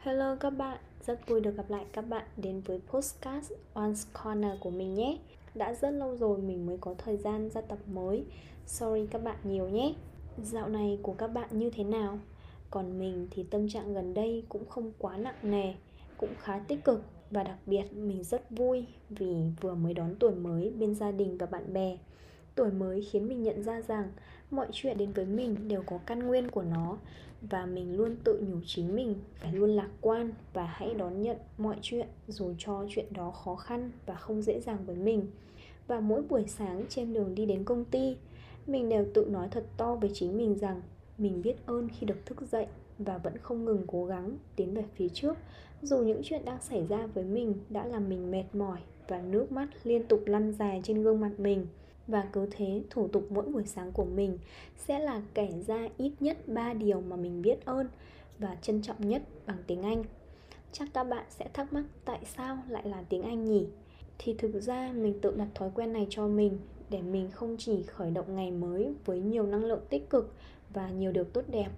Hello các bạn, rất vui được gặp lại các bạn đến với podcast One's Corner của mình nhé. Đã rất lâu rồi mình mới có thời gian ra tập mới. Sorry các bạn nhiều nhé. Dạo này của các bạn như thế nào? Còn mình thì tâm trạng gần đây cũng không quá nặng nề Cũng khá tích cực. Và đặc biệt mình rất vui vì vừa mới đón tuổi mới bên gia đình và bạn bè. Tuổi mới khiến mình nhận ra rằng mọi chuyện đến với mình đều có căn nguyên của nó và mình luôn tự nhủ chính mình, phải luôn lạc quan và hãy đón nhận mọi chuyện, dù cho chuyện đó khó khăn và không dễ dàng với mình. Và mỗi buổi sáng trên đường đi đến công ty, mình đều tự nói thật to với chính mình rằng mình biết ơn khi được thức dậy và vẫn không ngừng cố gắng tiến về phía trước. Dù những chuyện đang xảy ra với mình đã làm mình mệt mỏi và nước mắt liên tục lăn dài trên gương mặt mình và cứ thế, thủ tục mỗi buổi sáng của mình sẽ là kể ra ít nhất 3 điều mà mình biết ơn và trân trọng nhất bằng tiếng Anh. Chắc các bạn sẽ thắc mắc tại sao lại là tiếng Anh nhỉ? Thì thực ra, mình tự đặt thói quen này cho mình để mình không chỉ khởi động ngày mới với nhiều năng lượng tích cực và nhiều điều tốt đẹp,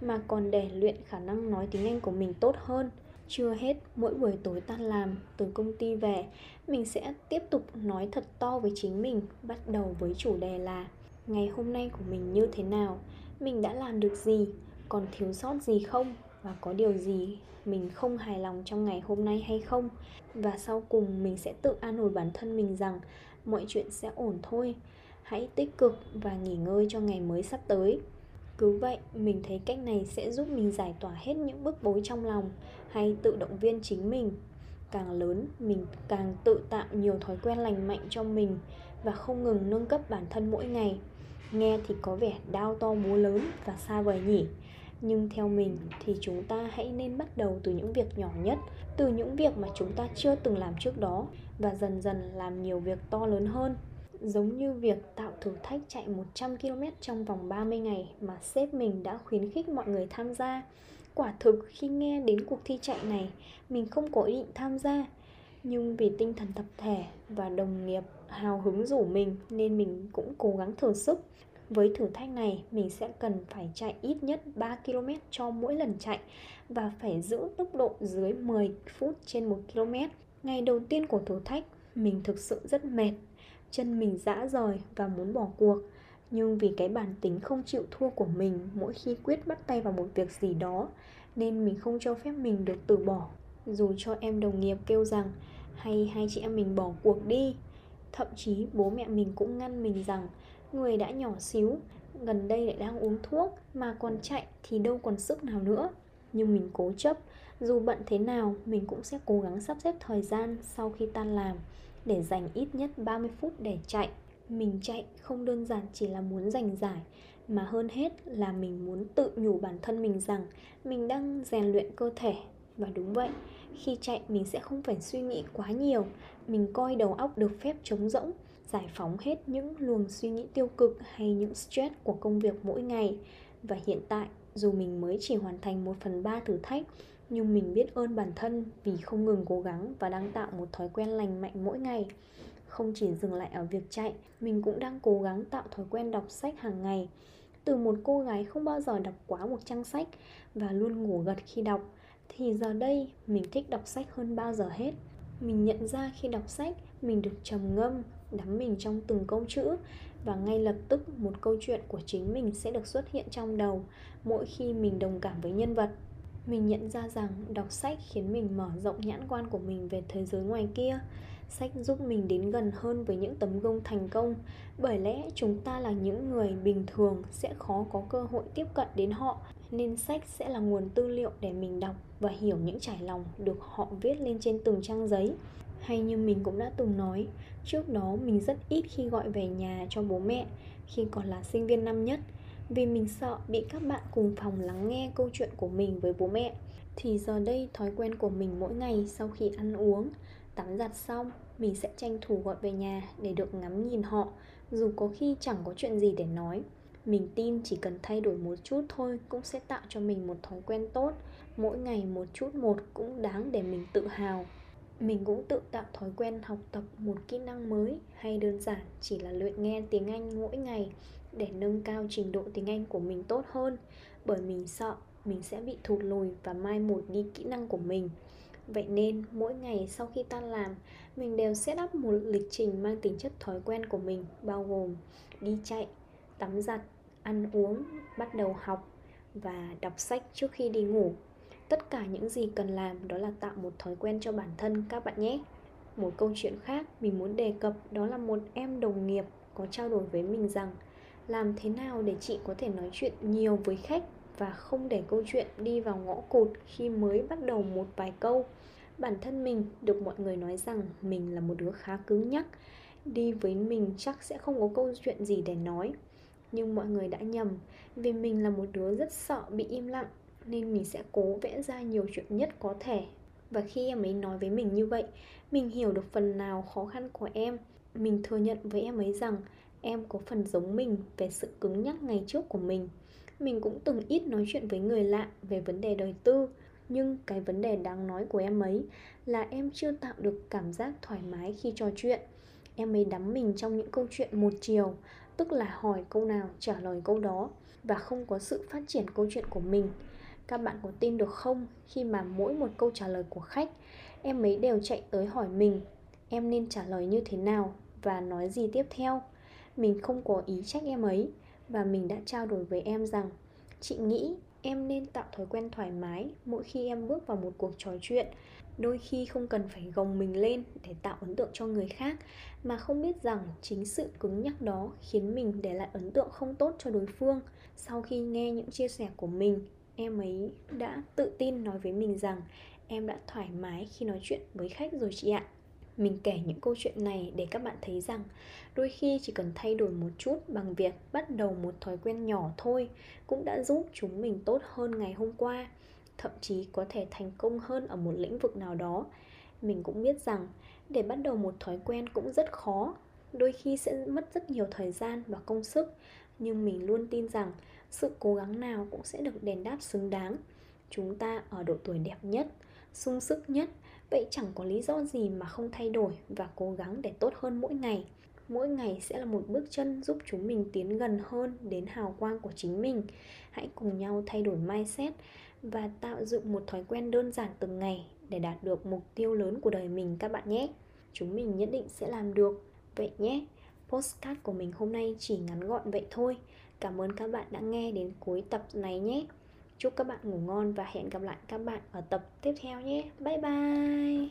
mà còn để luyện khả năng nói tiếng Anh của mình tốt hơn chưa hết, mỗi buổi tối tan làm từ công ty về, mình sẽ tiếp tục nói thật to với chính mình, bắt đầu với chủ đề là ngày hôm nay của mình như thế nào, mình đã làm được gì, còn thiếu sót gì không và có điều gì mình không hài lòng trong ngày hôm nay hay không. Và sau cùng mình sẽ tự an ủi bản thân mình rằng mọi chuyện sẽ ổn thôi. Hãy tích cực và nghỉ ngơi cho ngày mới sắp tới. Cứ vậy, mình thấy cách này sẽ giúp mình giải tỏa hết những bức bối trong lòng hay tự động viên chính mình. Càng lớn, mình càng tự tạo nhiều thói quen lành mạnh cho mình và không ngừng nâng cấp bản thân mỗi ngày. Nghe thì có vẻ đau to búa lớn và xa vời nhỉ. Nhưng theo mình thì chúng ta hãy nên bắt đầu từ những việc nhỏ nhất, từ những việc mà chúng ta chưa từng làm trước đó và dần dần làm nhiều việc to lớn hơn Giống như việc tạo thử thách chạy 100 km trong vòng 30 ngày mà sếp mình đã khuyến khích mọi người tham gia. Quả thực khi nghe đến cuộc thi chạy này, mình không có ý định tham gia. Nhưng vì tinh thần tập thể và đồng nghiệp hào hứng rủ mình nên mình cũng cố gắng thử sức. Với thử thách này, mình sẽ cần phải chạy ít nhất 3 km cho mỗi lần chạy và phải giữ tốc độ dưới 10 phút trên 1 km. Ngày đầu tiên của thử thách, mình thực sự rất mệt chân mình dã rời và muốn bỏ cuộc. Nhưng vì cái bản tính không chịu thua của mình, mỗi khi quyết bắt tay vào một việc gì đó, nên mình không cho phép mình được từ bỏ. Dù cho em đồng nghiệp kêu rằng, hay, hai chị em mình bỏ cuộc đi. Thậm chí bố mẹ mình cũng ngăn mình rằng, người đã nhỏ xíu, gần đây lại đang uống thuốc, mà còn chạy thì đâu còn sức nào nữa. Nhưng mình cố chấp, dù bận thế nào, mình cũng sẽ cố gắng sắp xếp thời gian sau khi tan làm để dành ít nhất 30 phút để chạy. Mình chạy không đơn giản chỉ là muốn giành giải, mà hơn hết là mình muốn tự nhủ bản thân mình rằng mình đang rèn luyện cơ thể và đúng vậy, khi chạy mình sẽ không phải suy nghĩ quá nhiều, mình coi đầu óc được phép trống rỗng, giải phóng hết những luồng suy nghĩ tiêu cực hay những stress của công việc mỗi ngày và hiện tại, dù mình mới chỉ hoàn thành 1 phần 3 thử thách nhưng mình biết ơn bản thân vì không ngừng cố gắng và đang tạo một thói quen lành mạnh mỗi ngày. Không chỉ dừng lại ở việc chạy, mình cũng đang cố gắng tạo thói quen đọc sách hàng ngày. Từ một cô gái không bao giờ đọc quá một trang sách và luôn ngủ gật khi đọc, thì giờ đây mình thích đọc sách hơn bao giờ hết. Mình nhận ra khi đọc sách, mình được trầm ngâm, đắm mình trong từng câu chữ và ngay lập tức một câu chuyện của chính mình sẽ được xuất hiện trong đầu mỗi khi mình đồng cảm với nhân vật mình nhận ra rằng đọc sách khiến mình mở rộng nhãn quan của mình về thế giới ngoài kia. Sách giúp mình đến gần hơn với những tấm gương thành công. Bởi lẽ chúng ta là những người bình thường sẽ khó có cơ hội tiếp cận đến họ, nên sách sẽ là nguồn tư liệu để mình đọc và hiểu những trải lòng được họ viết lên trên từng trang giấy. Hay như mình cũng đã từng nói, trước đó mình rất ít khi gọi về nhà cho bố mẹ, khi còn là sinh viên năm nhất vì mình sợ bị các bạn cùng phòng lắng nghe câu chuyện của mình với bố mẹ, thì giờ đây thói quen của mình mỗi ngày sau khi ăn uống, tắm giặt xong, mình sẽ tranh thủ gọi về nhà để được ngắm nhìn họ, dù có khi chẳng có chuyện gì để nói. Mình tin chỉ cần thay đổi một chút thôi cũng sẽ tạo cho mình một thói quen tốt, mỗi ngày một chút một cũng đáng để mình tự hào. Mình cũng tự tạo thói quen học tập một kỹ năng mới hay đơn giản chỉ là luyện nghe tiếng anh mỗi ngày để nâng cao trình độ tiếng anh của mình tốt hơn bởi mình sợ mình sẽ bị thụt lùi và mai một đi kỹ năng của mình. Vậy nên mỗi ngày sau khi tan làm Mình đều set up một lịch trình mang tính chất thói quen của mình Bao gồm đi chạy, tắm giặt, ăn uống, bắt đầu học và đọc sách trước khi đi ngủ. Tất cả những gì cần làm đó là tạo một thói quen cho bản thân các bạn nhé. Một câu chuyện khác mình muốn đề cập đó là một em đồng nghiệp có trao đổi với mình rằng làm thế nào để chị có thể nói chuyện nhiều với khách và không để câu chuyện đi vào ngõ cụt khi mới bắt đầu một vài câu? Bản thân mình được mọi người nói rằng mình là một đứa khá cứng nhắc. Đi với mình chắc sẽ không có câu chuyện gì để nói. Nhưng mọi người đã nhầm, vì mình là một đứa rất sợ bị im lặng, nên mình sẽ cố vẽ ra nhiều chuyện nhất có thể. Và khi em ấy nói với mình như vậy, mình hiểu được phần nào khó khăn của em. Mình thừa nhận với em ấy rằng em có phần giống mình về sự cứng nhắc ngày trước của mình. Mình cũng từng ít nói chuyện với người lạ về vấn đề đời tư, nhưng cái vấn đề đáng nói của em ấy là em chưa tạo được cảm giác thoải mái khi trò chuyện. Em ấy đắm mình trong những câu chuyện một chiều, tức là hỏi câu nào, trả lời câu đó, và không có sự phát triển câu chuyện của mình. Các bạn có tin được không? Khi mà mỗi một câu trả lời của khách, em ấy đều chạy tới hỏi mình, em nên trả lời như thế nào và nói gì tiếp theo? Mình không có ý trách em ấy. Và mình đã trao đổi với em rằng, chị nghĩ em nên tạo thói quen thoải mái mỗi khi em bước vào một cuộc trò chuyện. Đôi khi không cần phải gồng mình lên để tạo ấn tượng cho người khác, mà không biết rằng chính sự cứng nhắc đó khiến mình để lại ấn tượng không tốt cho đối phương. Sau khi nghe những chia sẻ của mình, em ấy đã tự tin nói với mình rằng em đã thoải mái khi nói chuyện với khách rồi chị ạ mình kể những câu chuyện này để các bạn thấy rằng đôi khi chỉ cần thay đổi một chút bằng việc bắt đầu một thói quen nhỏ thôi cũng đã giúp chúng mình tốt hơn ngày hôm qua, thậm chí có thể thành công hơn ở một lĩnh vực nào đó. Mình cũng biết rằng để bắt đầu một thói quen cũng rất khó, đôi khi sẽ mất rất nhiều thời gian và công sức. Nhưng mình luôn tin rằng sự cố gắng nào cũng sẽ được đền đáp xứng đáng. Chúng ta ở độ tuổi đẹp nhất, sung sức nhất vậy chẳng có lý do gì mà không thay đổi và cố gắng để tốt hơn mỗi ngày. Mỗi ngày sẽ là một bước chân giúp chúng mình tiến gần hơn đến hào quang của chính mình. Hãy cùng nhau thay đổi mindset và tạo dựng một thói quen đơn giản từng ngày để đạt được mục tiêu lớn của đời mình các bạn nhé. Chúng mình nhất định sẽ làm được. Vậy nhé, postcard của mình hôm nay chỉ ngắn gọn vậy thôi. Cảm ơn các bạn đã nghe đến cuối tập này nhé chúc các bạn ngủ ngon và hẹn gặp lại các bạn ở tập tiếp theo nhé. Bye bye.